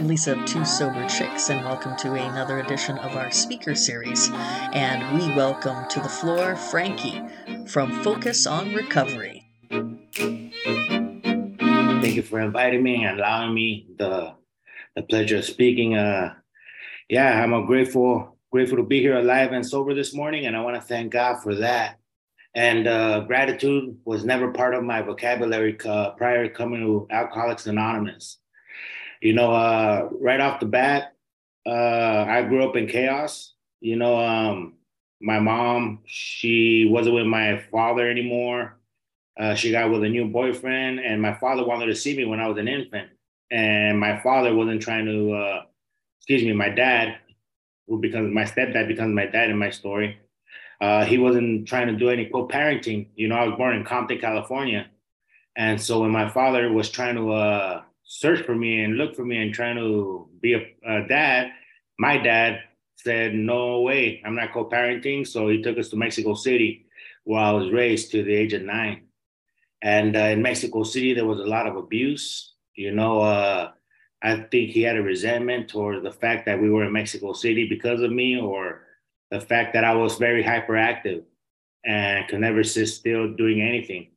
I'm Lisa of Two Sober Chicks, and welcome to another edition of our speaker series. And we welcome to the floor Frankie from Focus on Recovery. Thank you for inviting me and allowing me the the pleasure of speaking. Uh, yeah, I'm grateful grateful to be here alive and sober this morning, and I want to thank God for that. And uh, gratitude was never part of my vocabulary uh, prior to coming to Alcoholics Anonymous. You know, uh, right off the bat, uh, I grew up in chaos. You know, um, my mom, she wasn't with my father anymore. Uh, she got with a new boyfriend, and my father wanted to see me when I was an infant. And my father wasn't trying to, uh, excuse me, my dad, who becomes my stepdad, becomes my dad in my story uh, he wasn't trying to do any co-parenting. You know, I was born in Compton, California, and so when my father was trying to uh, search for me and look for me and trying to be a, a dad, my dad said, "No way, I'm not co-parenting." So he took us to Mexico City, where I was raised to the age of nine. And uh, in Mexico City, there was a lot of abuse. You know, uh, I think he had a resentment toward the fact that we were in Mexico City because of me, or the fact that I was very hyperactive and could never sit still doing anything.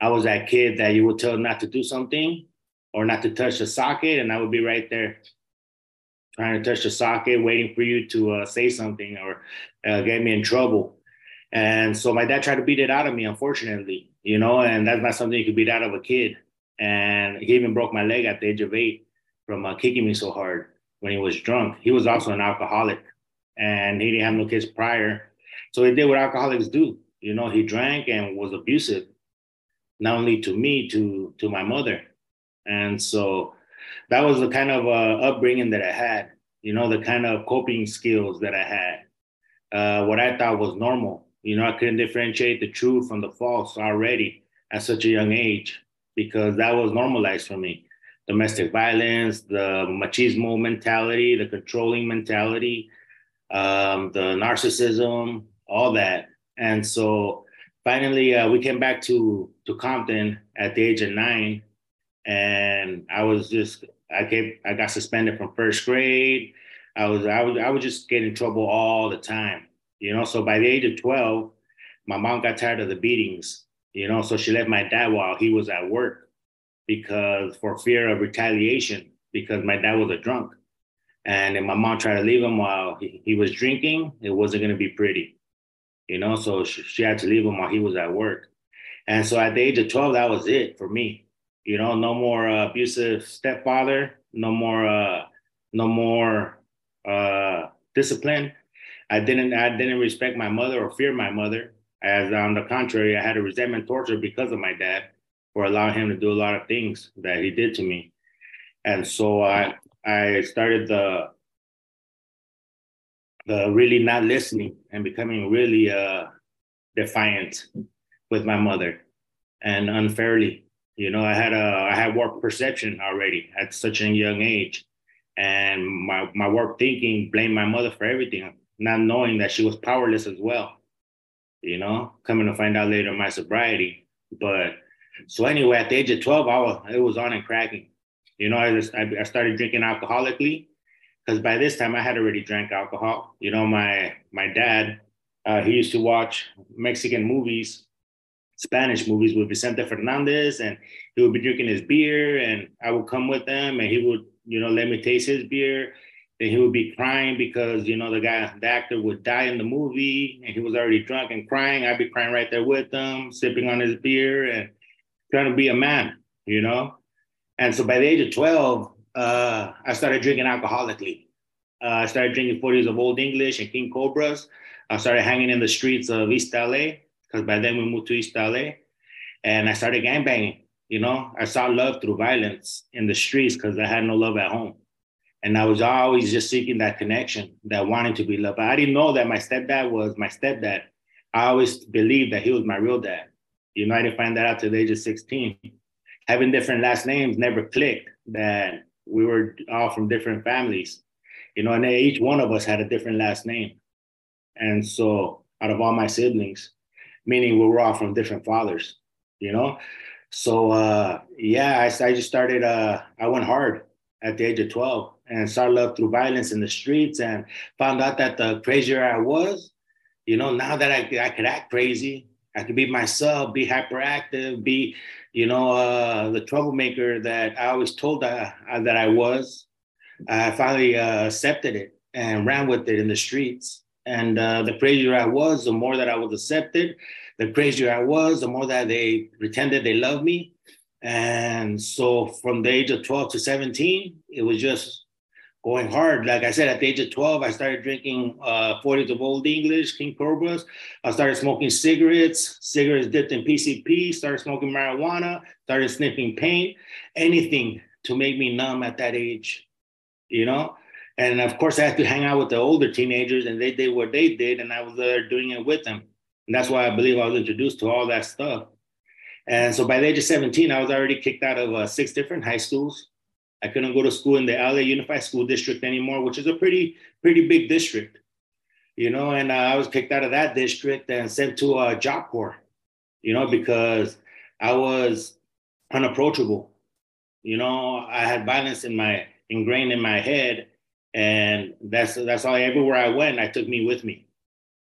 I was that kid that you would tell not to do something or not to touch the socket, and I would be right there trying to touch the socket, waiting for you to uh, say something or uh, get me in trouble. And so my dad tried to beat it out of me, unfortunately, you know, and that's not something you could beat out of a kid. And he even broke my leg at the age of eight from uh, kicking me so hard when he was drunk. He was also an alcoholic and he didn't have no kids prior. So he did what alcoholics do. You know, he drank and was abusive, not only to me, to to my mother. And so that was the kind of uh, upbringing that I had, you know, the kind of coping skills that I had, uh, what I thought was normal. You know, I couldn't differentiate the true from the false already at such a young age because that was normalized for me. Domestic violence, the machismo mentality, the controlling mentality, um, the narcissism, all that. And so finally, uh, we came back to to Compton at the age of nine, and I was just I came I got suspended from first grade. I was I was I would just get in trouble all the time, you know. So by the age of twelve, my mom got tired of the beatings, you know. So she left my dad while he was at work because for fear of retaliation because my dad was a drunk. And if my mom tried to leave him while he, he was drinking, it wasn't going to be pretty, you know. So she, she, had to leave him while he was at work. And so at the age of 12, that was it for me. You know, no more uh, abusive stepfather, no more, uh, no more uh, discipline. I didn't, I didn't respect my mother or fear my mother. As on the contrary, I had a resentment towards her because of my dad for allowing him to do a lot of things that he did to me. And so I, I started the the really not listening and becoming really uh, defiant with my mother and unfairly. You know, I had a I had warped perception already at such a young age, and my my warped thinking blamed my mother for everything, not knowing that she was powerless as well. You know, coming to find out later my sobriety. But so anyway, at the age of twelve, I was it was on and cracking. You know, I just I, I started drinking alcoholically because by this time I had already drank alcohol. You know, my my dad, uh, he used to watch Mexican movies, Spanish movies with Vicente Fernandez, and he would be drinking his beer, and I would come with them, and he would, you know, let me taste his beer. Then he would be crying because you know the guy, the actor, would die in the movie, and he was already drunk and crying. I'd be crying right there with him, sipping on his beer, and trying to be a man, you know. And so by the age of 12, uh, I started drinking alcoholically. Uh, I started drinking 40s of Old English and King Cobras. I started hanging in the streets of East LA because by then we moved to East LA. And I started gangbanging. You know, I saw love through violence in the streets because I had no love at home. And I was always just seeking that connection, that wanting to be loved. I didn't know that my stepdad was my stepdad. I always believed that he was my real dad. You know, I didn't find that out till the age of 16 having different last names never clicked that we were all from different families you know and each one of us had a different last name and so out of all my siblings meaning we were all from different fathers you know so uh yeah i, I just started uh i went hard at the age of 12 and saw love through violence in the streets and found out that the crazier I was, you know, now that I, I could act crazy, I could be myself, be hyperactive, be, you know, uh, the troublemaker that I always told that, uh, that I was. I finally uh, accepted it and ran with it in the streets. And uh, the crazier I was, the more that I was accepted. The crazier I was, the more that they pretended they loved me. And so from the age of 12 to 17, it was just going hard. Like I said, at the age of 12, I started drinking uh, 40 of Old English, King Cobras. I started smoking cigarettes, cigarettes dipped in PCP, started smoking marijuana, started sniffing paint, anything to make me numb at that age, you know? And of course, I had to hang out with the older teenagers and they did what they did, and I was there doing it with them. And that's why I believe I was introduced to all that stuff. And so by the age of 17, I was already kicked out of uh, six different high schools. I couldn't go to school in the LA Unified School District anymore, which is a pretty, pretty big district, you know. And uh, I was kicked out of that district and sent to a Job Corps, you know, because I was unapproachable. You know, I had violence in my ingrained in my head, and that's that's all. Everywhere I went, I took me with me.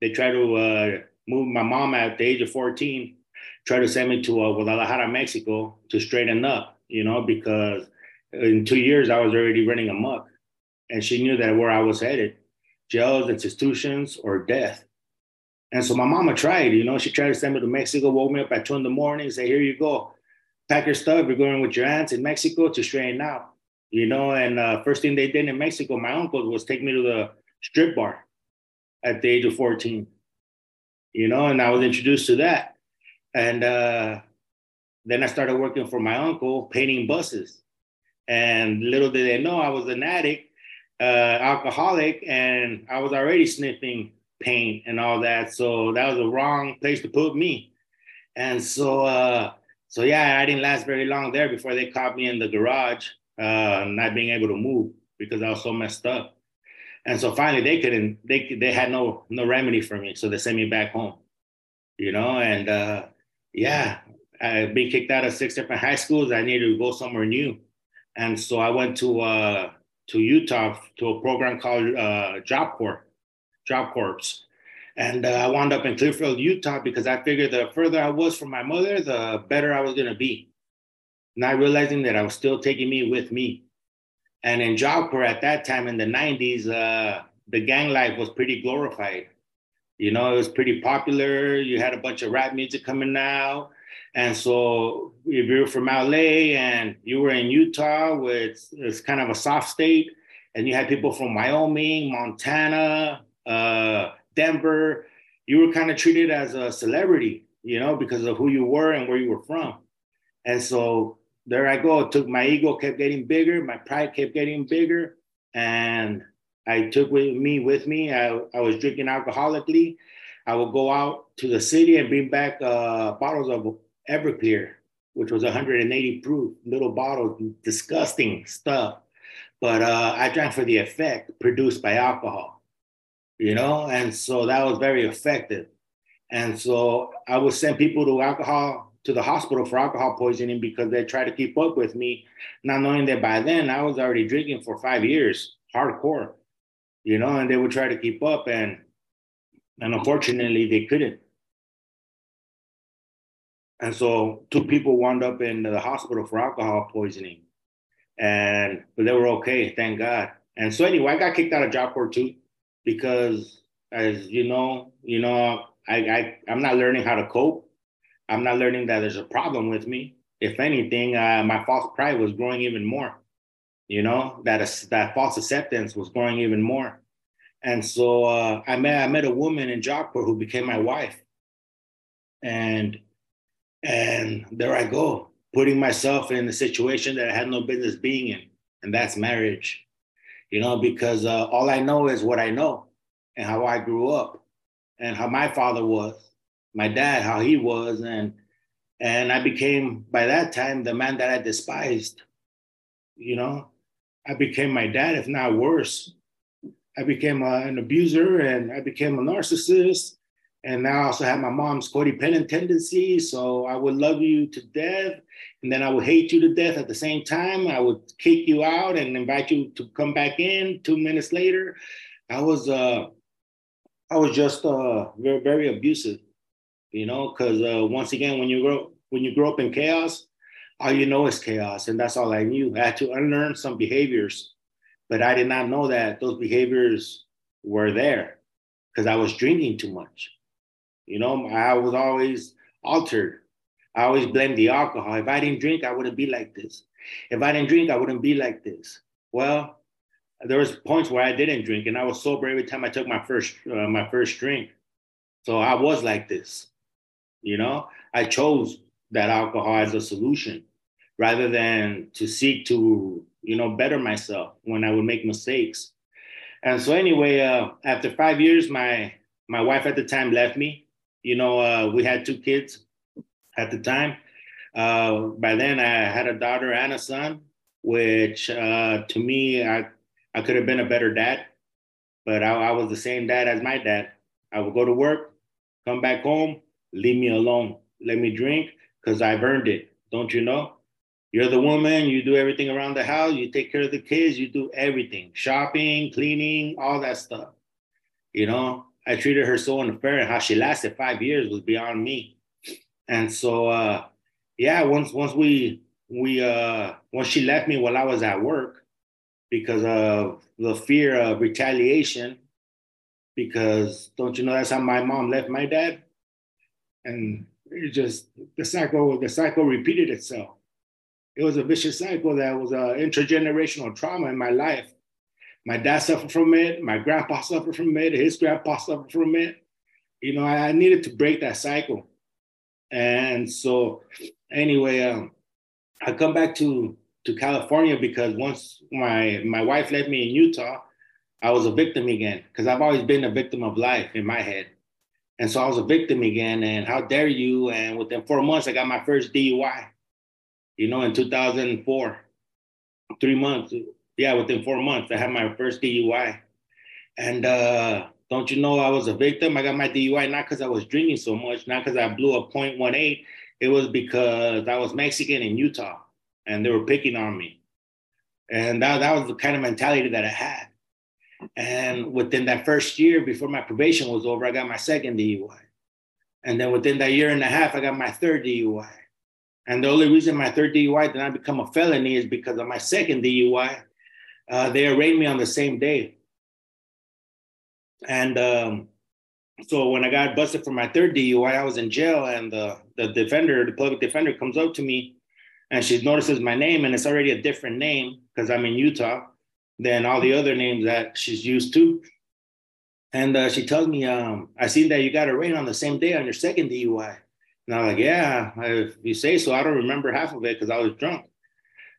They tried to uh, move my mom at the age of 14, tried to send me to uh, Guadalajara, Mexico, to straighten up. You know, because in two years I was already running amok, and she knew that where I was headed, jails, institutions, or death. And so my mama tried. You know, she tried to send me to Mexico. Woke me up at two in the morning. Say, here you go, pack your stuff. You're going with your aunts in Mexico to straighten out you know. And uh, first thing they did in Mexico, my uncle was take me to the strip bar at the age of 14, you know, and I was introduced to that. And uh, then I started working for my uncle painting buses. And little did they know I was an addict, uh, alcoholic, and I was already sniffing paint and all that. So that was the wrong place to put me. And so, uh, so yeah, I didn't last very long there before they caught me in the garage uh, not being able to move because I was so messed up. And so finally, they couldn't. They they had no no remedy for me, so they sent me back home. You know, and uh, yeah, I've been kicked out of six different high schools. I needed to go somewhere new, and so I went to uh, to Utah to a program called uh, Job Corps, Job Corps, and uh, I wound up in Clearfield, Utah, because I figured the further I was from my mother, the better I was gonna be not realizing that I was still taking me with me. And in Job at that time in the 90s, uh, the gang life was pretty glorified. You know, it was pretty popular. You had a bunch of rap music coming out. And so if you were from LA and you were in Utah, which is kind of a soft state, and you had people from Wyoming, Montana, uh, Denver, you were kind of treated as a celebrity, you know, because of who you were and where you were from. And so there I go. Took my ego kept getting bigger, my pride kept getting bigger, and I took with me with me. I, I was drinking alcoholically. I would go out to the city and bring back uh, bottles of Everclear, which was 180 proof, little bottles, disgusting stuff. But uh, I drank for the effect produced by alcohol, you know, and so that was very effective. And so I would send people to alcohol to the hospital for alcohol poisoning because they tried to keep up with me, not knowing that by then I was already drinking for five years, hardcore, you know, and they would try to keep up and and unfortunately they couldn't. And so two people wound up in the hospital for alcohol poisoning. And but they were okay, thank God. And so anyway, I got kicked out of Job Corps too, because as you know, you know, I, I I'm not learning how to cope I'm not learning that there's a problem with me. If anything, uh, my false pride was growing even more. You know that that false acceptance was growing even more, and so uh, I met I met a woman in Corps who became my wife, and and there I go, putting myself in a situation that I had no business being in, and that's marriage. You know, because uh, all I know is what I know and how I grew up and how my father was my dad, how he was, and and I became by that time the man that I despised. You know, I became my dad, if not worse. I became a, an abuser, and I became a narcissist, And now I also have my mom's codependent tendency. So I would love you to death. And then I would hate you to death at the same time. I would kick you out and invite you to come back in two minutes later. I was uh I was just uh very, very abusive, you know, because uh once again when you grow when you grow up in chaos, all you know is chaos. And that's all I knew. I had to unlearn some behaviors, but I did not know that those behaviors were there because I was drinking too much. You know, I was always altered. I always blamed the alcohol. If I didn't drink, I wouldn't be like this. If I didn't drink, I wouldn't be like this. Well, there was points where I didn't drink, and I was sober every time I took my first uh, my first drink. So I was like this. You know, I chose that alcohol as a solution rather than to seek to you know better myself when I would make mistakes. And so anyway, uh, after five years, my my wife at the time left me. You know, uh, we had two kids at the time. Uh, by then, I had a daughter and a son, which uh, to me, I I could have been a better dad, but I, I was the same dad as my dad. I would go to work, come back home, leave me alone, let me drink, because I've earned it. Don't you know? You're the woman, you do everything around the house, you take care of the kids, you do everything shopping, cleaning, all that stuff. You know, I treated her so unfair, and how she lasted five years was beyond me. And so, uh, yeah, once once we we uh, once she left me while I was at work because of the fear of retaliation, because don't you know that's how my mom left my dad, and it just the cycle the cycle repeated itself it was a vicious cycle that was an intergenerational trauma in my life. My dad suffered from it. My grandpa suffered from it. His grandpa suffered from it. You know, I, needed to break that cycle. And so, anyway, um, I come back to to California because once my my wife left me in Utah, I was a victim again because I've always been a victim of life in my head. And so I was a victim again. And how dare you? And within four months, I got my first DUI you know, in 2004, three months, yeah, within four months, I had my first DUI. And uh, don't you know, I was a victim. I got my DUI not because I was drinking so much, not because I blew a 0.18. It was because I was Mexican in Utah and they were picking on me. And that, that was the kind of mentality that I had. And within that first year, before my probation was over, I got my second DUI. And then within that year and a half, I got my third DUI. And the only reason my third DUI did not become a felony is because of my second DUI. Uh, they arraigned me on the same day. And um, so when I got busted for my third DUI, I was in jail, and the, the defender, the public defender, comes up to me and she notices my name, and it's already a different name because I'm in Utah than all the other names that she's used to. And uh, she tells me, um, I seen that you got arraigned on the same day on your second DUI. And I'm like, yeah, if you say so, I don't remember half of it because I was drunk.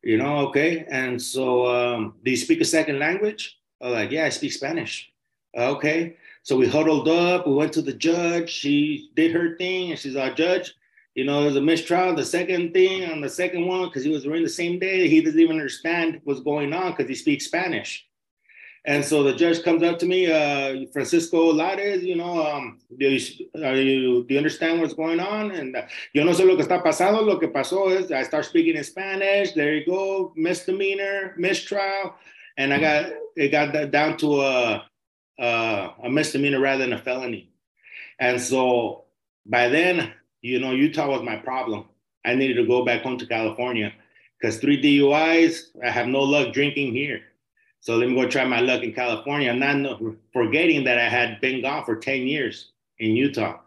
You know, okay. And so, um, do you speak a second language? I'm like, yeah, I speak Spanish. Okay. So we huddled up. We went to the judge. She did her thing, and she's our judge. You know, there's a mistrial. The second thing on the second one, because he was arraigned the same day, he doesn't even understand what's going on because he speaks Spanish. And so the judge comes up to me, uh, Francisco Lares, you know, um, do, you, you, do you understand what's going on? And uh, yo no sé lo que está pasando. Lo que pasó is I start speaking in Spanish. There you go, misdemeanor, mistrial, and I got it got down to a, a a misdemeanor rather than a felony. And so by then, you know, Utah was my problem. I needed to go back home to California because three DUIs. I have no luck drinking here. So let me go try my luck in California. I'm not forgetting that I had been gone for 10 years in Utah.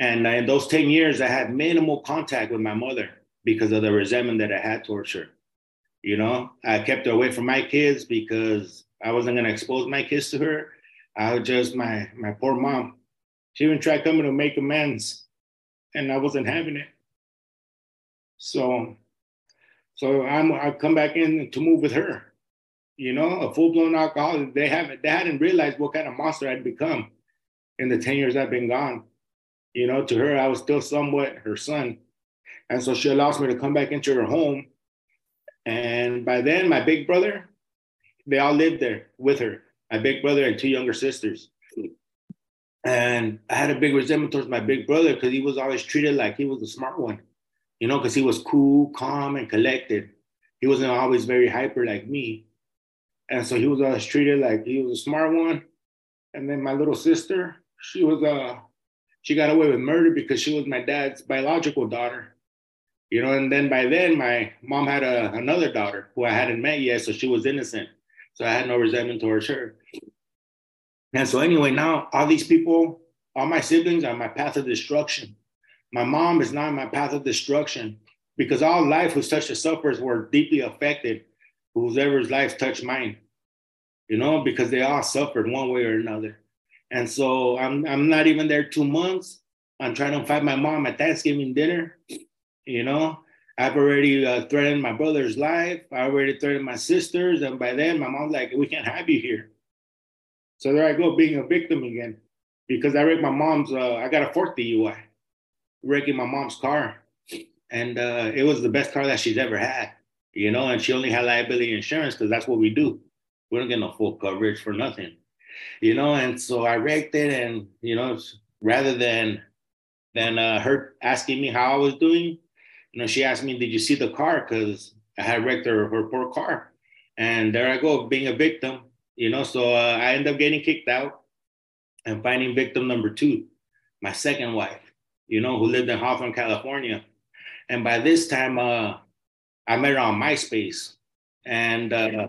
And in those 10 years, I had minimal contact with my mother because of the resentment that I had towards her. You know, I kept her away from my kids because I wasn't going to expose my kids to her. I was just my, my poor mom. She even tried coming to make amends, and I wasn't mm-hmm. having it. So, so I'm, I come back in to move with her you know, a full blown alcoholic. They haven't they hadn't realized what kind of monster I'd become in the 10 years I've been gone. You know, to her, I was still somewhat her son. And so she allows me to come back into her home. And by then, my big brother, they all lived there with her, my big brother and two younger sisters. And I had a big resentment towards my big brother because he was always treated like he was the smart one, you know, because he was cool, calm, and collected. He wasn't always very hyper like me. And so he was always treated like he was a smart one. And then my little sister, she was uh she got away with murder because she was my dad's biological daughter. You know, and then by then my mom had a, another daughter who I hadn't met yet, so she was innocent. So I had no resentment towards her. And so anyway, now all these people, all my siblings are my path of destruction. My mom is not my path of destruction because all life who's touched the sufferers were deeply affected, whoever's life touched mine, you know, because they all suffered one way or another. And so I'm I'm not even there two months. I'm trying to find my mom at Thanksgiving dinner. You know, I've already uh, threatened my brother's life. I already threatened my sisters, and by then my mom's like, "We can't have you here." So there I go, being a victim again, because I wrecked my mom's. Uh, I got a fourth DUI, wrecking my mom's car, and uh, it was the best car that she's ever had. You know, and she only had liability insurance because that's what we do. We don't get no full coverage for nothing you know, and so I wrecked it, and you know, rather than than uh, her asking me how I was doing, you know, she asked me, "Did you see the car?" Because I had wrecked her her poor car, and there I go, being a victim, you know. So uh, I end up getting kicked out and finding victim number two, my second wife, you know, who lived in Hawthorne, California, and by this time, uh, I met her on MySpace, and uh,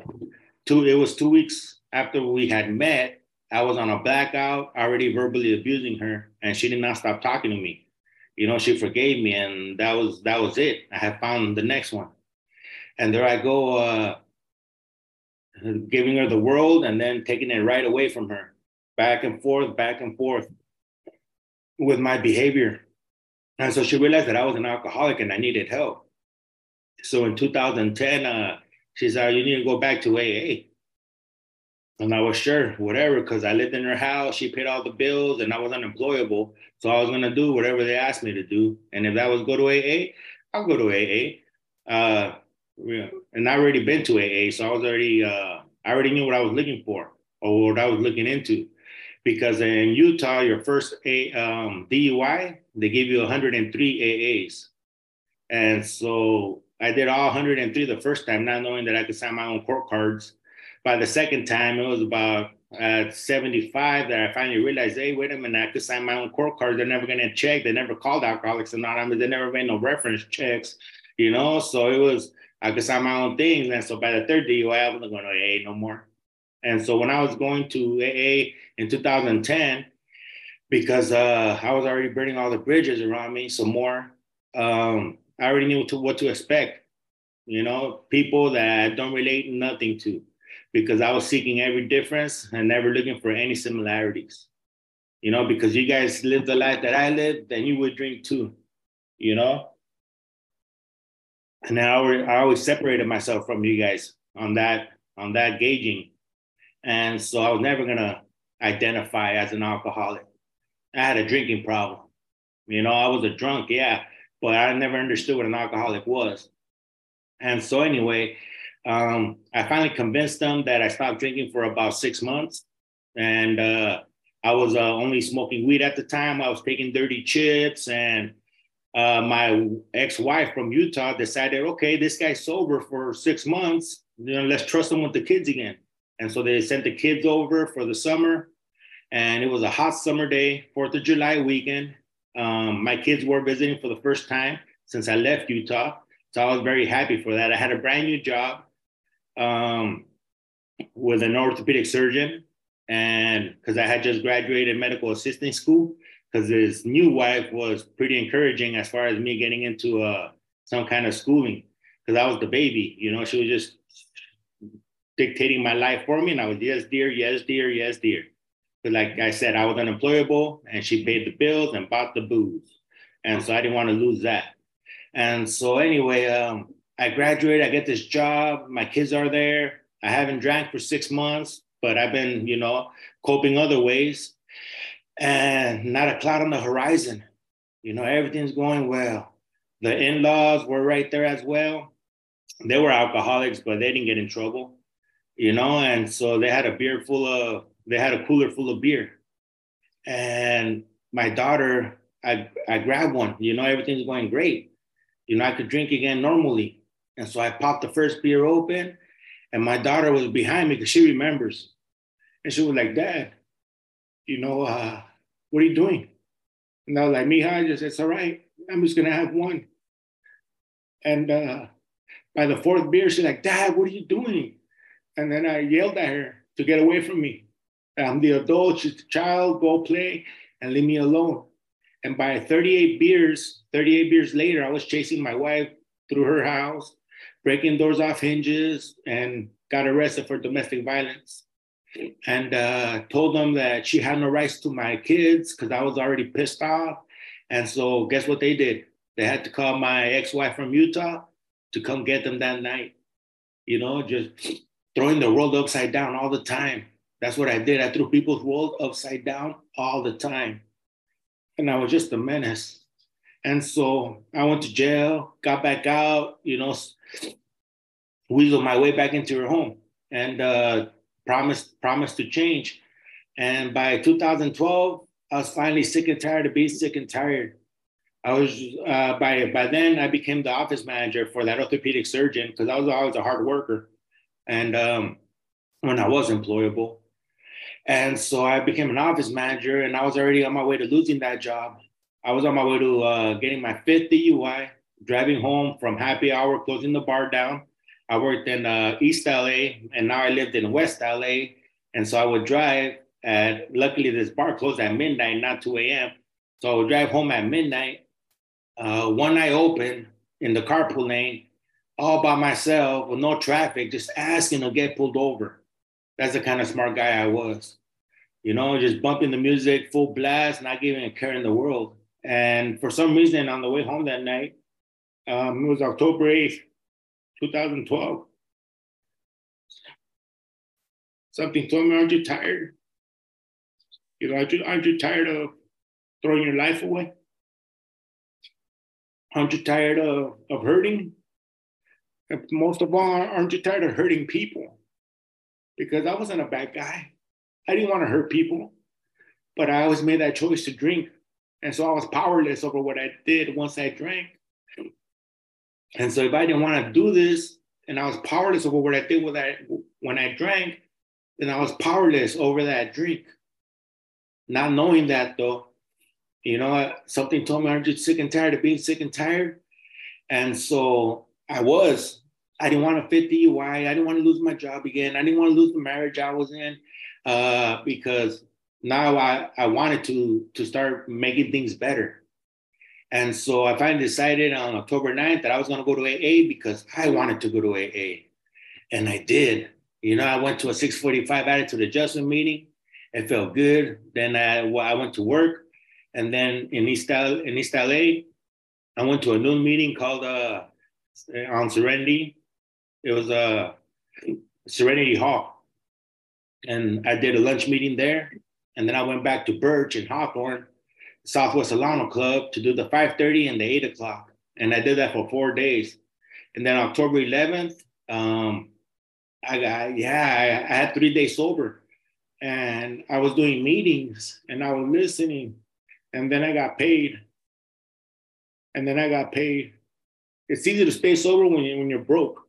two it was two weeks after we had met I was on a blackout, already verbally abusing her, and she did not stop talking to me. You know, she forgave me, and that was that was it. I had found the next one, and there I go, uh, giving her the world, and then taking it right away from her, back and forth, back and forth, with my behavior. And so she realized that I was an alcoholic and I needed help. So in 2010, uh, she said, "You need to go back to AA." And I was sure, whatever, because I lived in her house. She paid all the bills and I was unemployable. So I was going to do whatever they asked me to do. And if that was go to AA, I'll go to AA. Uh, and I already been to AA. So I was already, uh, I already knew what I was looking for or what I was looking into. Because in Utah, your first a, um, DUI, they give you 103 AAs. And so I did all 103 the first time, not knowing that I could sign my own court cards by the second time, it was about at 75 that I finally realized, hey, wait a minute, I could sign my own court cards. They're never going to check. They never called Alcoholics Anonymous. They never made no reference checks, you know? So it was, I could sign my own things. And so by the third DUI, I wasn't going to AA no more. And so when I was going to AA in 2010, because uh, I was already burning all the bridges around me some more, um, I already knew to, what to expect. You know, people that I don't relate nothing to because I was seeking every difference and never looking for any similarities. You know, because you guys live the life that I lived, then you would drink too, you know? And I always, I always separated myself from you guys on that, on that gauging. And so I was never gonna identify as an alcoholic. I had a drinking problem. You know, I was a drunk, yeah, but I never understood what an alcoholic was. And so anyway, um, I finally convinced them that I stopped drinking for about six months. And uh, I was uh, only smoking weed at the time. I was taking dirty chips. And uh, my ex wife from Utah decided, okay, this guy's sober for six months. You know, let's trust him with the kids again. And so they sent the kids over for the summer. And it was a hot summer day, 4th of July weekend. Um, my kids were visiting for the first time since I left Utah. So I was very happy for that. I had a brand new job um, with an orthopedic surgeon, and because I had just graduated medical assisting school, because his new wife was pretty encouraging as far as me getting into uh, some kind of schooling, because I was the baby, you know, she was just dictating my life for me, and I was yes, dear, yes, dear, yes, dear. But like I said, I was unemployable, and she paid the bills and bought the booze, and so I didn't want to lose that. And so anyway, um, I graduate, I get this job, my kids are there. I haven't drank for six months, but I've been, you know, coping other ways. And not a cloud on the horizon. You know, everything's going well. The in laws were right there as well. They were alcoholics, but they didn't get in trouble, you know, and so they had a beer full of, they had a cooler full of beer. And my daughter, I, I grabbed one, you know, everything's going great. You know, I could drink again normally. And so I popped the first beer open, and my daughter was behind me because she remembers. And she was like, Dad, you know, uh, what are you doing? And I was like, Mija, I just, it's all right. I'm just gonna have one. And uh, by the fourth beer, she's like, Dad, what are you doing? And then I yelled at her to get away from me. I'm the adult, she's the child, go play and leave me alone. And by 38 beers, 38 beers later, I was chasing my wife through her house, breaking doors off hinges, and got arrested for domestic violence. And uh, told them that she had no rights to my kids because I was already pissed off. And so, guess what they did? They had to call my ex wife from Utah to come get them that night. You know, just throwing the world upside down all the time. That's what I did. I threw people's world upside down all the time. And I was just a menace. And so I went to jail, got back out, you know, weaseled my way back into her home and uh, promised, promised to change. And by 2012, I was finally sick and tired of being sick and tired. I was uh, by by then I became the office manager for that orthopedic surgeon because I was always a hard worker, and um, when I was employable, and so I became an office manager, and I was already on my way to losing that job. I was on my way to uh, getting my fifth DUI, driving home from happy hour, closing the bar down. I worked in uh, East LA, and now I lived in West LA, and so I would drive. At luckily, this bar closed at midnight, not 2 a.m. So I would drive home at midnight uh, one eye open in the carpool lane, all by myself with no traffic, just asking to get pulled over. That's the kind of smart guy I was. You know, just bumping the music full blast, not giving a care in the world. And for some reason, on the way home that night, um, it was October 8th, 2012. Something told me, Aren't you tired? You know, aren't you, aren't you tired of throwing your life away? Aren't you tired of, of hurting? most of all, aren't you tired of hurting people? Because I wasn't a bad guy. I didn't want to hurt people, but I always made that choice to drink. And so I was powerless over what I did once I drank. And so if I didn't want to do this, and I was powerless over what I did with that when I drank, then I was powerless over that drink. Not knowing that though, you know, something told me I'm just sick and tired of being sick and tired. And so I was. I didn't want to fit the DUI. I didn't want to lose my job again. I didn't want to lose the marriage I was in uh, because now I, I wanted to, to start making things better. And so I finally decided on October 9th that I was going to go to AA because I wanted to go to AA. And I did. You know, I went to a 645 attitude adjustment meeting. It felt good. Then I, I went to work. And then in East, in East LA, I went to a noon meeting called uh, on Serenity. It was a uh, Serenity Hall. And I did a lunch meeting there. And then I went back to Birch and Hawthorne, Southwest Solano Club to do the 5.30 and the 8 o'clock. And I did that for four days. And then October 11th, um, I got, yeah, I, I had three days sober. And I was doing meetings and I was listening and then I got paid. And then I got paid. It's easy to stay sober when you when you're broke,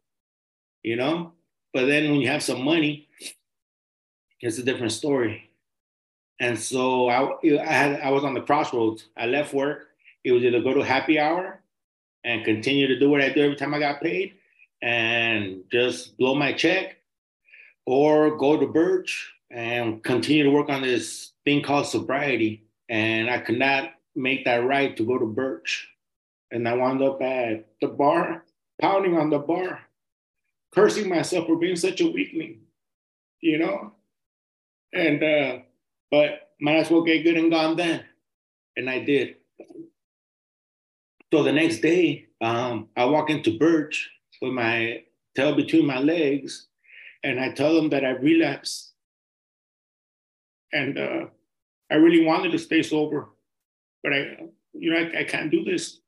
you know. But then when you have some money, it's a different story. And so I, I had I was on the crossroads. I left work. It was either go to happy hour and continue to do what I do every time I got paid, and just blow my check, or go to Birch and continue to work on this thing called sobriety and I could not make that right to go to Birch. And I wound up at the bar, pounding on the bar, cursing myself for being such a weakling, you know? And, uh, but might as well get good and gone then. And I did. So the next day, um, I walk into Birch with my tail between my legs, and I tell them that I relapsed. And uh, I really wanted to stay sober, but I, you know, I, I can't do this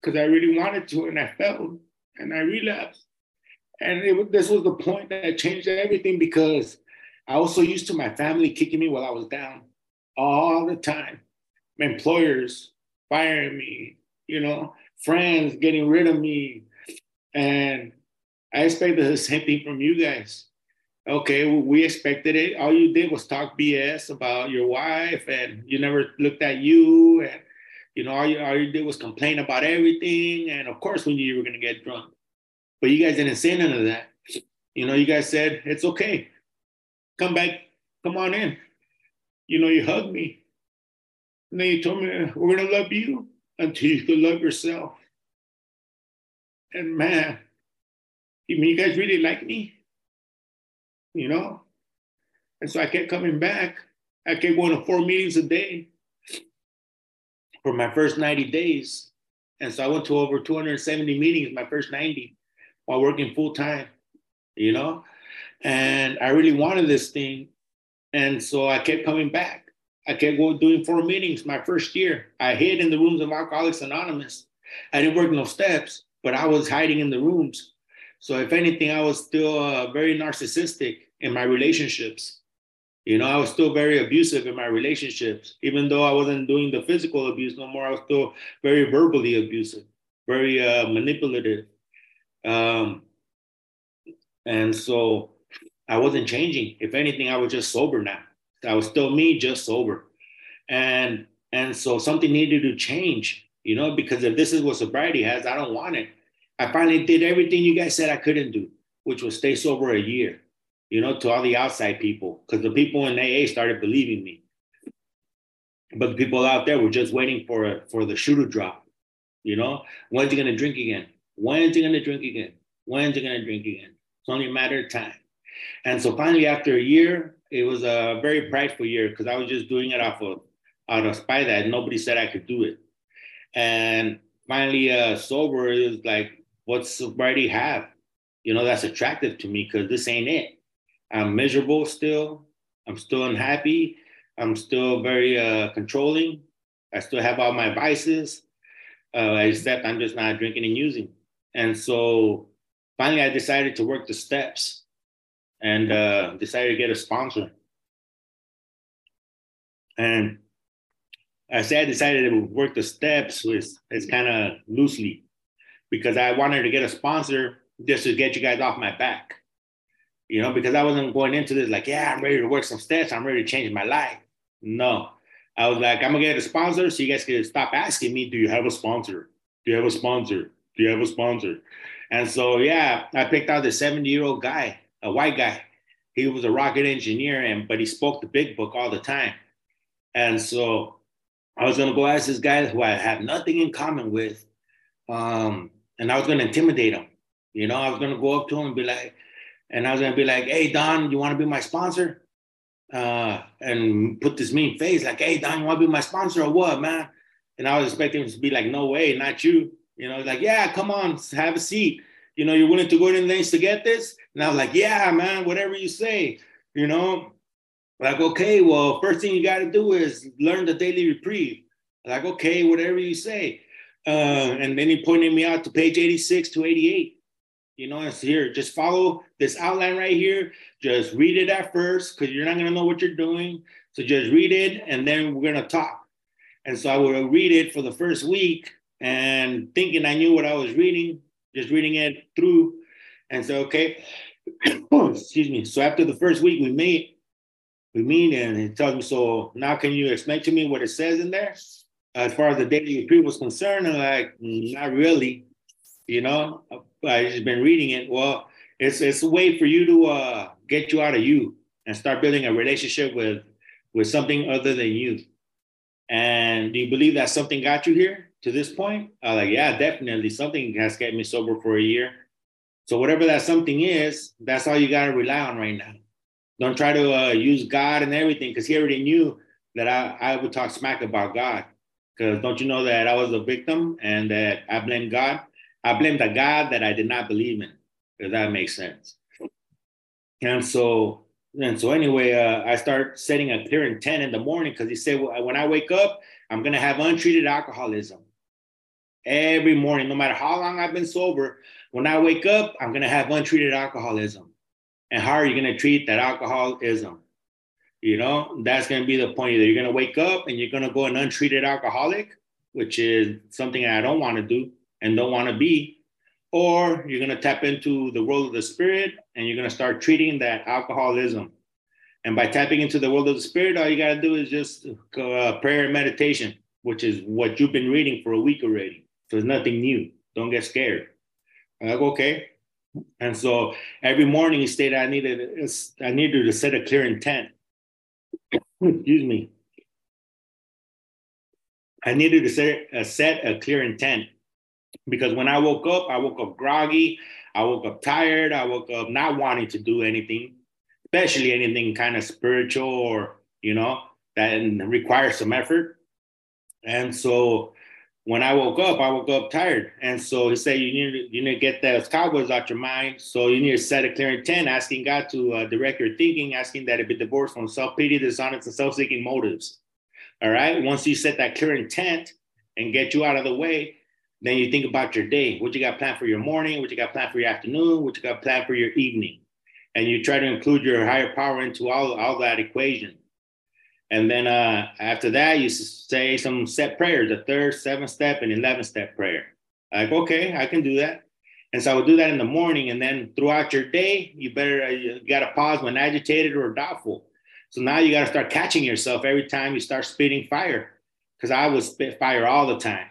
because I really wanted to, and I failed, and I relapsed. And it, this was the point that changed everything because I was so used to my family kicking me while I was down. all the time. Employers firing me, you know, friends getting rid of me. And I expected the same thing from you guys. Okay, well, we expected it. All you did was talk BS about your wife, and you never looked at you. And you know, all you, all you did was complain about everything. And of course, we knew you were gonna get drunk, but you guys didn't say none of that. You know, you guys said it's okay. Come back, come on in. You know, you hugged me. And then you told me we're gonna love you until you can love yourself. And man, you mean you guys really like me? You know? And so I kept coming back. I kept going to four meetings a day for my first 90 days. And so I went to over 270 meetings my first 90 while working full time, you know? And I really wanted this thing. And so I kept coming back. I kept going doing four meetings my first year. I hid in the rooms of Alcoholics Anonymous. I didn't work no steps, but I was hiding in the rooms. So if anything, I was still uh, very narcissistic in my relationships. You know, I was still very abusive in my relationships, even though I wasn't doing the physical abuse no more. I was still very verbally abusive, very uh, manipulative, um, and so I wasn't changing. If anything, I was just sober now. I was still me, just sober, and and so something needed to change. You know, because if this is what sobriety has, I don't want it. I finally did everything you guys said I couldn't do, which was stay sober a year, you know, to all the outside people, because the people in AA started believing me. But the people out there were just waiting for for the shoe to drop. You know, when's he gonna drink again? When's he gonna drink again? When's he gonna drink again? It's only a matter of time. And so finally, after a year, it was a very prideful year because I was just doing it off of out of spite that nobody said I could do it. And finally, uh, sober is like what's sobriety have? You know, that's attractive to me because this ain't it. I'm miserable still. I'm still unhappy. I'm still very uh, controlling. I still have all my vices, uh, except I'm just not drinking and using. And so finally, I decided to work the steps and uh, decided to get a sponsor. And I say I decided to work the steps with it's kind of loosely because I wanted to get a sponsor just to get you guys off my back. You know, because I wasn't going into this like, yeah, I'm ready to work some steps. I'm ready to change my life. No, I was like, I'm gonna get a sponsor so you guys can stop asking me, do you have a sponsor? Do you have a sponsor? Do you have a sponsor? And so, yeah, I picked out the 70 year old guy, a white guy. He was a rocket engineer, and but he spoke the big book all the time. And so I was gonna go ask this guy who I have nothing in common with, um, and I was gonna intimidate him. You know, I was gonna go up to him and be like, and I was gonna be like, "Hey, Don, you want to be my sponsor?" Uh, and put this mean face like, "Hey, Don, you want to be my sponsor or what, man?" And I was expecting him to be like, "No way, not you." You know, like, "Yeah, come on, have a seat." You know, you're willing to go to the lengths to get this? And I was like, "Yeah, man, whatever you say." You know, like, okay, well, first thing you got to do is learn the daily reprieve. Like, okay, whatever you say. Uh, and then he pointed me out to page 86 to 88. You know, it's here. Just follow this outline right here. Just read it at first because you're not going to know what you're doing. So just read it and then we're going to talk. And so I would read it for the first week and thinking I knew what I was reading, just reading it through. And so, okay, excuse me. So after the first week, we meet, we meet, and he tells me, so now can you explain to me what it says in there? as far as the daily reprieve was concerned, I'm like, not really. You know, I just been reading it. Well, it's it's a way for you to uh, get you out of you and start building a relationship with with something other than you. And do you believe that something got you here to this point? I like, yeah, definitely. Something has kept me sober for a year. So whatever that something is, that's all you got to rely on right now. Don't try to uh, use God and everything because he already knew that I, I would talk smack about God. Because don't you know that I was a victim and that I blame God? I blame the God that I did not believe in, if that makes sense. And so, and so anyway, uh, I start setting a clear intent in the morning because he said, well, when I wake up, I'm gonna have untreated alcoholism every morning, no matter how long I've been sober. When I wake up, I'm gonna have untreated alcoholism. And how are you gonna treat that alcoholism? You know, that's going to be the point. Either you're going to wake up and you're going to go an untreated alcoholic, which is something I don't want to do and don't want to be, or you're going to tap into the world of the spirit and you're going to start treating that alcoholism. And by tapping into the world of the spirit, all you got to do is just uh, prayer and meditation, which is what you've been reading for a week already. So it's nothing new. Don't get scared. I'm like, okay. And so every morning he stated I needed I needed to set a clear intent. Excuse me. I needed to set, uh, set a clear intent because when I woke up, I woke up groggy, I woke up tired, I woke up not wanting to do anything, especially anything kind of spiritual or you know that requires some effort. And so when I woke up, I woke up tired. And so he said, you need to, you need to get those cowboys out your mind. So you need to set a clear intent, asking God to uh, direct your thinking, asking that it be divorced from self-pity, dishonest, and self-seeking motives. All right. Once you set that clear intent and get you out of the way, then you think about your day. What you got planned for your morning, what you got planned for your afternoon, what you got planned for your evening. And you try to include your higher power into all, all that equation. And then uh, after that, you say some set prayers, the third, seventh step, and 11th step prayer. Like, okay, I can do that. And so I would do that in the morning. And then throughout your day, you better, uh, you got to pause when agitated or doubtful. So now you got to start catching yourself every time you start spitting fire. Because I would spit fire all the time.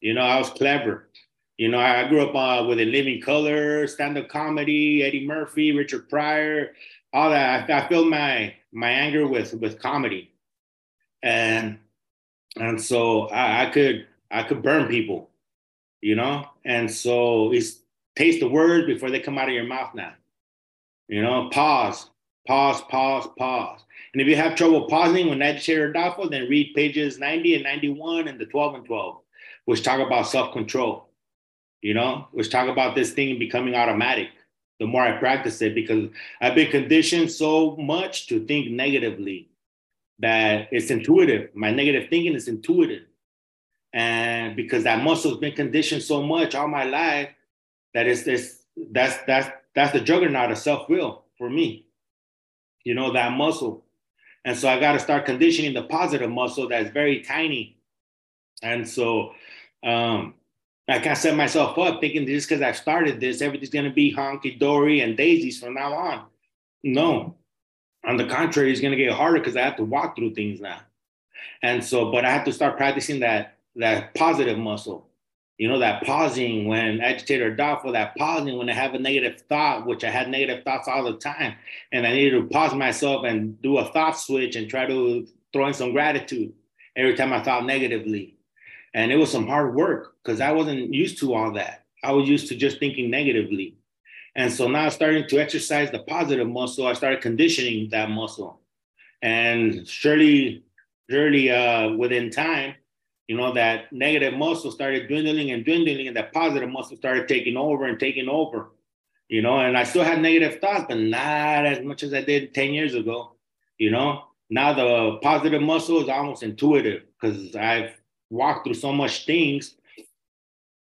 You know, I was clever. You know, I grew up uh, with a living color, stand-up comedy, Eddie Murphy, Richard Pryor, all that. I, I filled my my anger with with comedy, and and so I, I could I could burn people, you know. And so it's taste the words before they come out of your mouth now. You know, pause, pause, pause, pause. And if you have trouble pausing when agitated or doubtful, then read pages 90 and 91 and the 12 and 12, which talk about self-control, you know, which talk about this thing becoming automatic the more I practice it because I've been conditioned so much to think negatively that it's intuitive. My negative thinking is intuitive. And because that muscle's been conditioned so much all my life that it's this that's that's that's the juggernaut of self-will for me. You know, that muscle. And so I got to start conditioning the positive muscle that's very tiny. And so um I can't set myself up thinking just because I've started this, everything's going to be honky dory and daisies from now on. No. On the contrary, it's going to get harder because I have to walk through things now. And so, but I have to start practicing that that positive muscle. You know, that pausing when agitated or doubtful, that pausing when I have a negative thought, which I had negative thoughts all the time. And I needed to pause myself and do a thought switch and try to throw in some gratitude every time I thought negatively and it was some hard work because I wasn't used to all that. I was used to just thinking negatively. And so now starting to exercise the positive muscle, I started conditioning that muscle. And surely, surely uh, within time, you know, that negative muscle started dwindling and dwindling, and that positive muscle started taking over and taking over. You know, and I still had negative thoughts, but not as much as I did 10 years ago. You know, now the positive muscle is almost intuitive because I've walked through so much things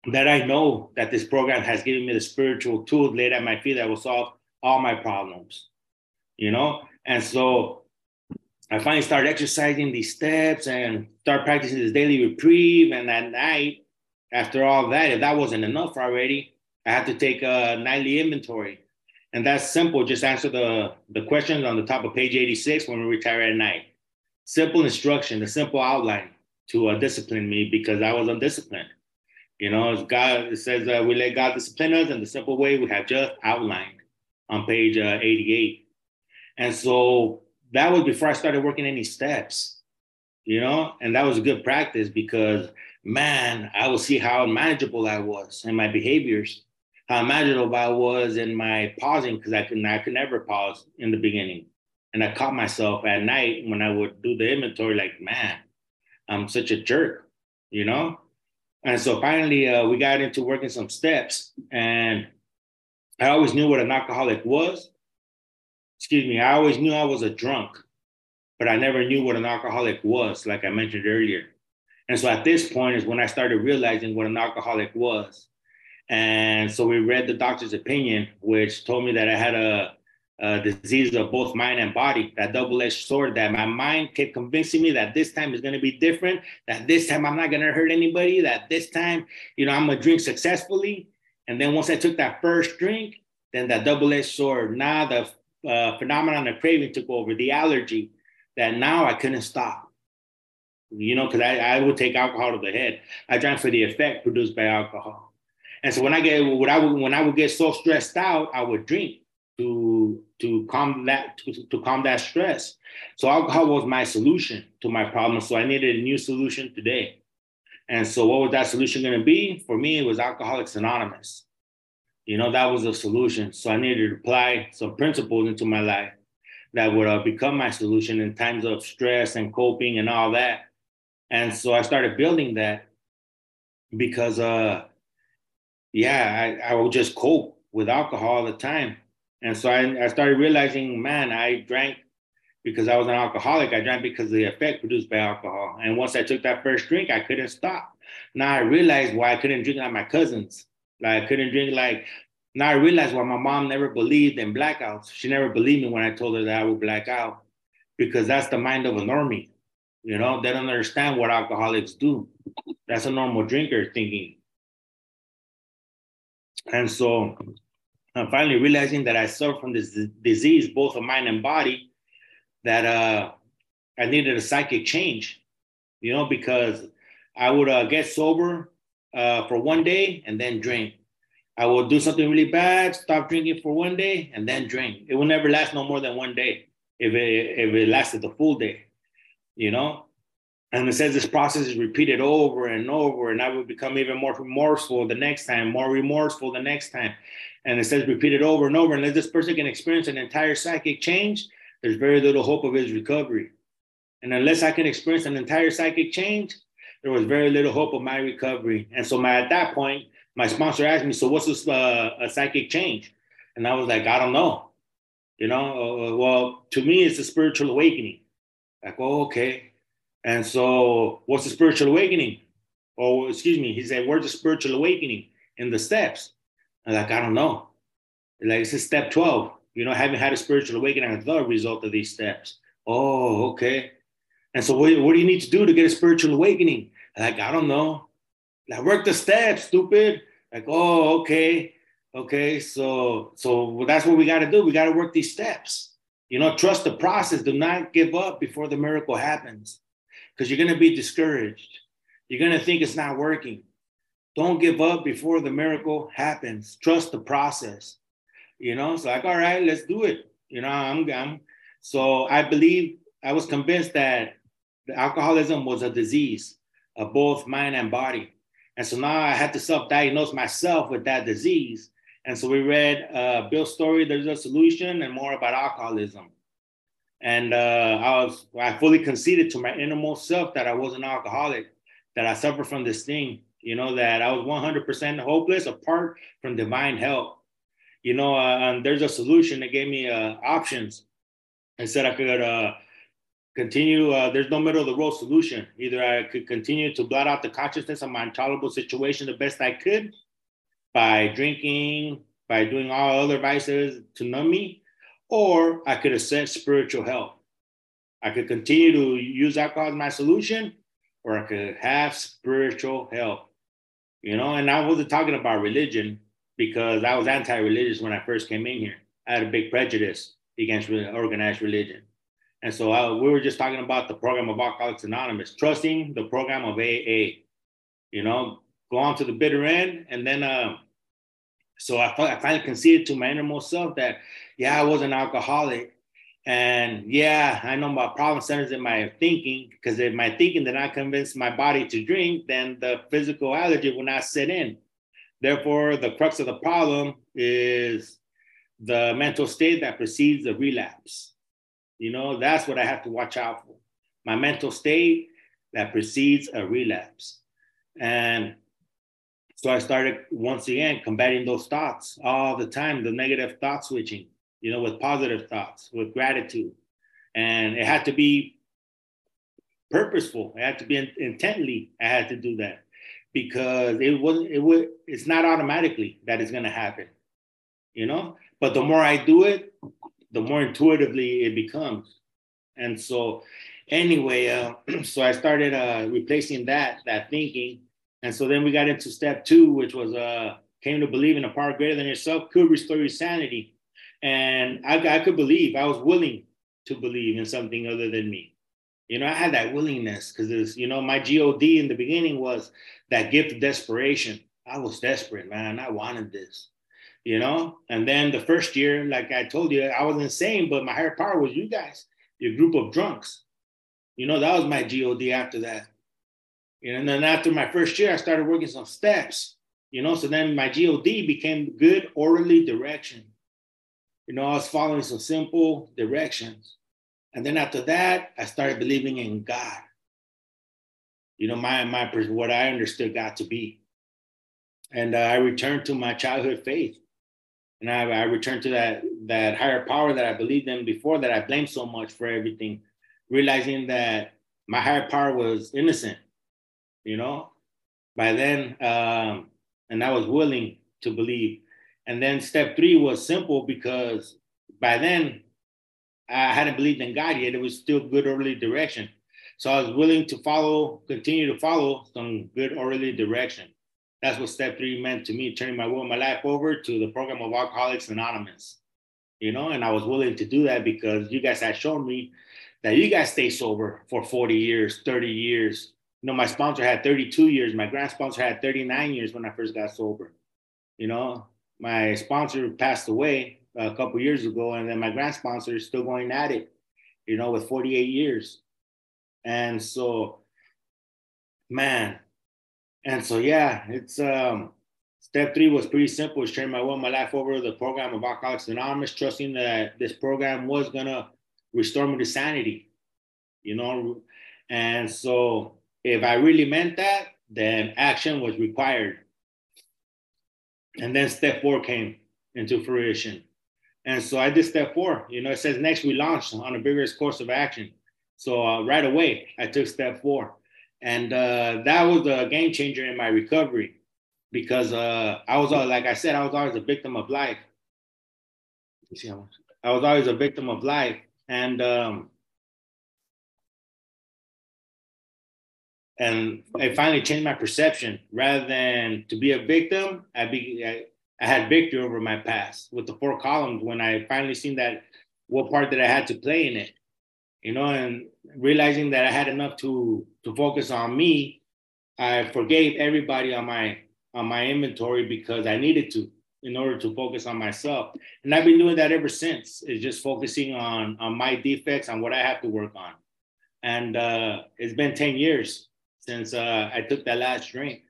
that I know that this program has given me the spiritual tools laid at my feet that will solve all my problems, you know? And so I finally started exercising these steps and start practicing this daily reprieve. And at night, after all that, if that wasn't enough already, I had to take a nightly inventory. And that's simple. Just answer the, the questions on the top of page 86 when we retire at night. Simple instruction, the simple outline to uh, discipline me because I was undisciplined. You know, God it says uh, we let God discipline us in the simple way we have just outlined on page uh, 88. And so that was before I started working any steps, you know, and that was a good practice because man, I would see how manageable I was in my behaviors, how manageable I was in my pausing because I could I could never pause in the beginning. And I caught myself at night when I would do the inventory, like, man, I'm such a jerk, you know? And so finally, uh, we got into working some steps, and I always knew what an alcoholic was. Excuse me, I always knew I was a drunk, but I never knew what an alcoholic was, like I mentioned earlier. And so at this point is when I started realizing what an alcoholic was. And so we read the doctor's opinion, which told me that I had a, uh, disease of both mind and body, that double edged sword that my mind kept convincing me that this time is going to be different, that this time I'm not going to hurt anybody, that this time, you know, I'm going to drink successfully. And then once I took that first drink, then that double edged sword, now the uh, phenomenon of craving took over, the allergy, that now I couldn't stop. You know, because I, I would take alcohol to the head. I drank for the effect produced by alcohol. And so when I get when I would when I would get so stressed out, I would drink to to calm that to, to calm that stress. So alcohol was my solution to my problem. So I needed a new solution today. And so what was that solution going to be? For me, it was Alcoholics Anonymous. You know, that was the solution. So I needed to apply some principles into my life that would uh, become my solution in times of stress and coping and all that. And so I started building that because, uh, yeah, I, I would just cope with alcohol all the time. And so I, I started realizing, man, I drank because I was an alcoholic. I drank because of the effect produced by alcohol. And once I took that first drink, I couldn't stop. Now I realized why I couldn't drink like my cousins. Like I couldn't drink like. Now I realized why my mom never believed in blackouts. She never believed me when I told her that I would black out, because that's the mind of a normie. You know, they don't understand what alcoholics do. That's a normal drinker thinking. And so I'm finally realizing that I suffer from this disease, both of mind and body, that uh, I needed a psychic change, you know, because I would uh, get sober uh, for one day and then drink. I would do something really bad, stop drinking for one day, and then drink. It will never last no more than one day if it, if it lasted the full day, you know? And it says this process is repeated over and over, and I would become even more remorseful the next time, more remorseful the next time. And it says repeated over and over. Unless this person can experience an entire psychic change, there's very little hope of his recovery. And unless I can experience an entire psychic change, there was very little hope of my recovery. And so my, at that point, my sponsor asked me, so what's this, uh, a psychic change? And I was like, I don't know. You know, uh, well, to me, it's a spiritual awakening. Like, oh, okay. And so, what's the spiritual awakening? Oh, excuse me. He said, where's the spiritual awakening in the steps? I'm like, I don't know. Like, it's a step 12. You know, having had a spiritual awakening as the result of these steps. Oh, okay. And so, what, what do you need to do to get a spiritual awakening? Like, I don't know. Like, work the steps, stupid. Like, oh, okay, okay. So, so that's what we got to do. We got to work these steps. You know, trust the process. Do not give up before the miracle happens, because you're going to be discouraged. You're going to think it's not working. Don't give up before the miracle happens. Trust the process. You know, it's like, all right, let's do it. You know, I'm, I'm so I believe I was convinced that alcoholism was a disease of both mind and body. And so now I had to self-diagnose myself with that disease. And so we read uh, Bill's story, There's a Solution, and more about alcoholism. And uh, I was I fully conceded to my innermost self that I was an alcoholic, that I suffered from this thing, you know, that I was 100% hopeless apart from divine help. You know, uh, and there's a solution that gave me uh, options and said I could uh, continue. Uh, there's no middle of the road solution. Either I could continue to blot out the consciousness of my intolerable situation the best I could by drinking, by doing all other vices to numb me, or I could accept spiritual help. I could continue to use alcohol as my solution, or I could have spiritual help. You know, and I wasn't talking about religion because I was anti-religious when I first came in here. I had a big prejudice against organized religion. And so uh, we were just talking about the program of Alcoholics Anonymous, trusting the program of AA. You know, go on to the bitter end, and then uh, so I, I finally conceded to my innermost self that yeah, I was an alcoholic, and yeah, I know my problem centers in my thinking because if my thinking did not convince my body to drink, then the physical allergy will not set in. Therefore, the crux of the problem is the mental state that precedes the relapse. You know, that's what I have to watch out for. My mental state that precedes a relapse. And so I started once again combating those thoughts all the time, the negative thought switching, you know, with positive thoughts, with gratitude. And it had to be purposeful. It had to be in, intently. I had to do that because it wasn't. It would. It's not automatically that it's going to happen, you know. But the more I do it, the more intuitively it becomes. And so, anyway, uh, so I started uh, replacing that that thinking, and so then we got into step two, which was uh, came to believe in a power greater than yourself could restore your sanity, and I, I could believe, I was willing to believe in something other than me. You know, I had that willingness because, you know, my God in the beginning was that gift of desperation. I was desperate, man. I wanted this you know? And then the first year, like I told you, I was insane, but my higher power was you guys, your group of drunks. You know, that was my God after that. You know, and then after my first year, I started working some steps, you know, so then my God became good orderly direction. You know, I was following some simple directions. And then after that, I started believing in God. You know, my my what I understood God to be. And uh, I returned to my childhood faith and I, I returned to that that higher power that I believed in before that I blamed so much for everything, realizing that my higher power was innocent, you know. By then, um, and I was willing to believe. And then step three was simple because by then I hadn't believed in God yet. It was still good orderly direction. So I was willing to follow, continue to follow some good orderly direction that's what step three meant to me, turning my will my life over to the program of Alcoholics Anonymous. You know, and I was willing to do that because you guys had shown me that you guys stay sober for 40 years, 30 years. You know, my sponsor had 32 years. My grand sponsor had 39 years when I first got sober. You know, my sponsor passed away a couple years ago, and then my grand sponsor is still going at it, you know, with 48 years. And so, man, and so yeah, it's um step three was pretty simple. It's turning my will, my life over the program of Alcoholics Anonymous, trusting that this program was gonna restore me to sanity. You know, and so if I really meant that, then action was required. And then step four came into fruition. And so I did step four. You know, it says next we launched on a vigorous course of action. So uh, right away, I took step four. And uh, that was a game changer in my recovery because uh, I was, uh, like I said, I was always a victim of life. You see how much? I was always a victim of life. And um, and I finally changed my perception. Rather than to be a victim, I be I, I had victory over my past with the four columns. When I finally seen that what part that I had to play in it, you know, and realizing that I had enough to to focus on me, I forgave everybody on my on my inventory because I needed to in order to focus on myself. And I've been doing that ever since. It's just focusing on on my defects, on what I have to work on. And uh, it's been 10 years since uh, I took that last drink.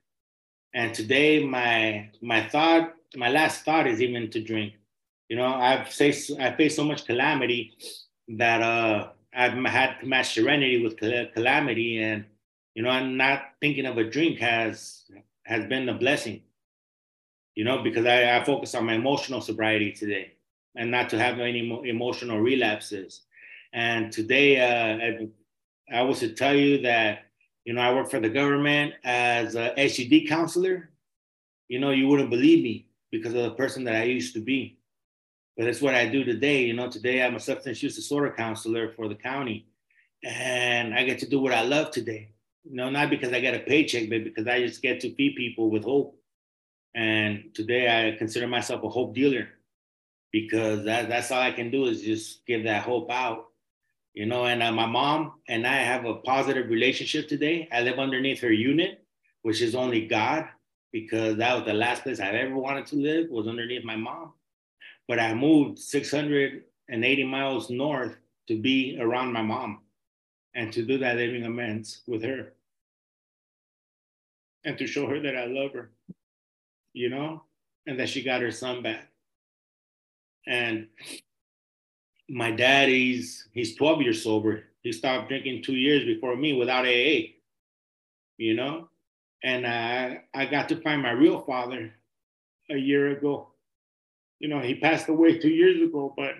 And today my my thought, my last thought is even to drink. You know, I've faced I faced so much calamity that uh I've had to match serenity with calamity, and you know, I'm not thinking of a drink has has been a blessing. You know, because I, I focus on my emotional sobriety today, and not to have any emotional relapses. And today, uh, I, I was to tell you that you know I work for the government as a SUD counselor. You know, you wouldn't believe me because of the person that I used to be but it's what I do today. You know, today I'm a substance use disorder counselor for the county, and I get to do what I love today. You know, not because I get a paycheck, but because I just get to feed people with hope. And today I consider myself a hope dealer because that, that's all I can do is just give that hope out. You know, and uh, my mom and I have a positive relationship today. I live underneath her unit, which is only God, because that was the last place I've ever wanted to live was underneath my mom but I moved 680 miles north to be around my mom and to do that living amends with her and to show her that I love her, you know, and that she got her son back. And my dad, he's he's 12 years sober. He stopped drinking two years before me without AA, you know. And I I got to find my real father a year ago you know, he passed away two years ago, but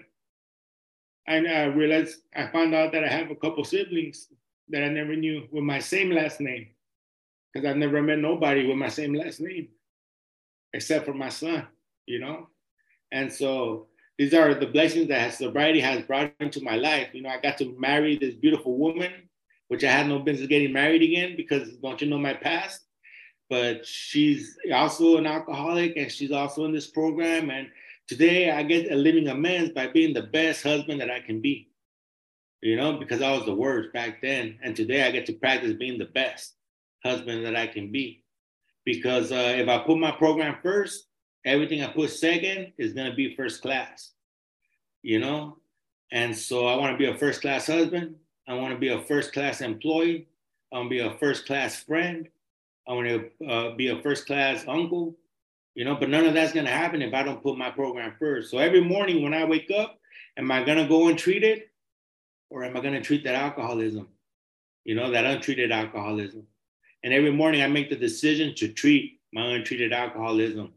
I uh, realized I found out that I have a couple siblings that I never knew with my same last name because I've never met nobody with my same last name except for my son, you know? And so these are the blessings that sobriety has brought into my life. You know, I got to marry this beautiful woman, which I had no business getting married again because don't you know my past? But she's also an alcoholic and she's also in this program. And today I get a living amends by being the best husband that I can be. You know, because I was the worst back then. And today I get to practice being the best husband that I can be. Because uh, if I put my program first, everything I put second is going to be first class, you know? And so I want to be a first class husband. I want to be a first class employee. I want to be a first class friend. I want to uh, be a first class uncle, you know, but none of that's going to happen if I don't put my program first. So every morning when I wake up, am I going to go and treat it? Or am I going to treat that alcoholism, you know, that untreated alcoholism? And every morning I make the decision to treat my untreated alcoholism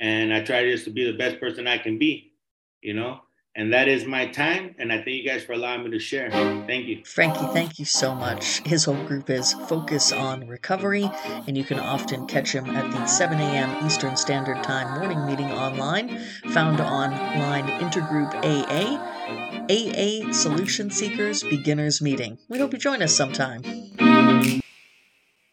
and I try just to be the best person I can be, you know. And that is my time. And I thank you guys for allowing me to share. Thank you. Frankie, thank you so much. His whole group is Focus on Recovery, and you can often catch him at the 7 a.m. Eastern Standard Time morning meeting online, found online Intergroup AA, AA Solution Seekers Beginners Meeting. We hope you join us sometime.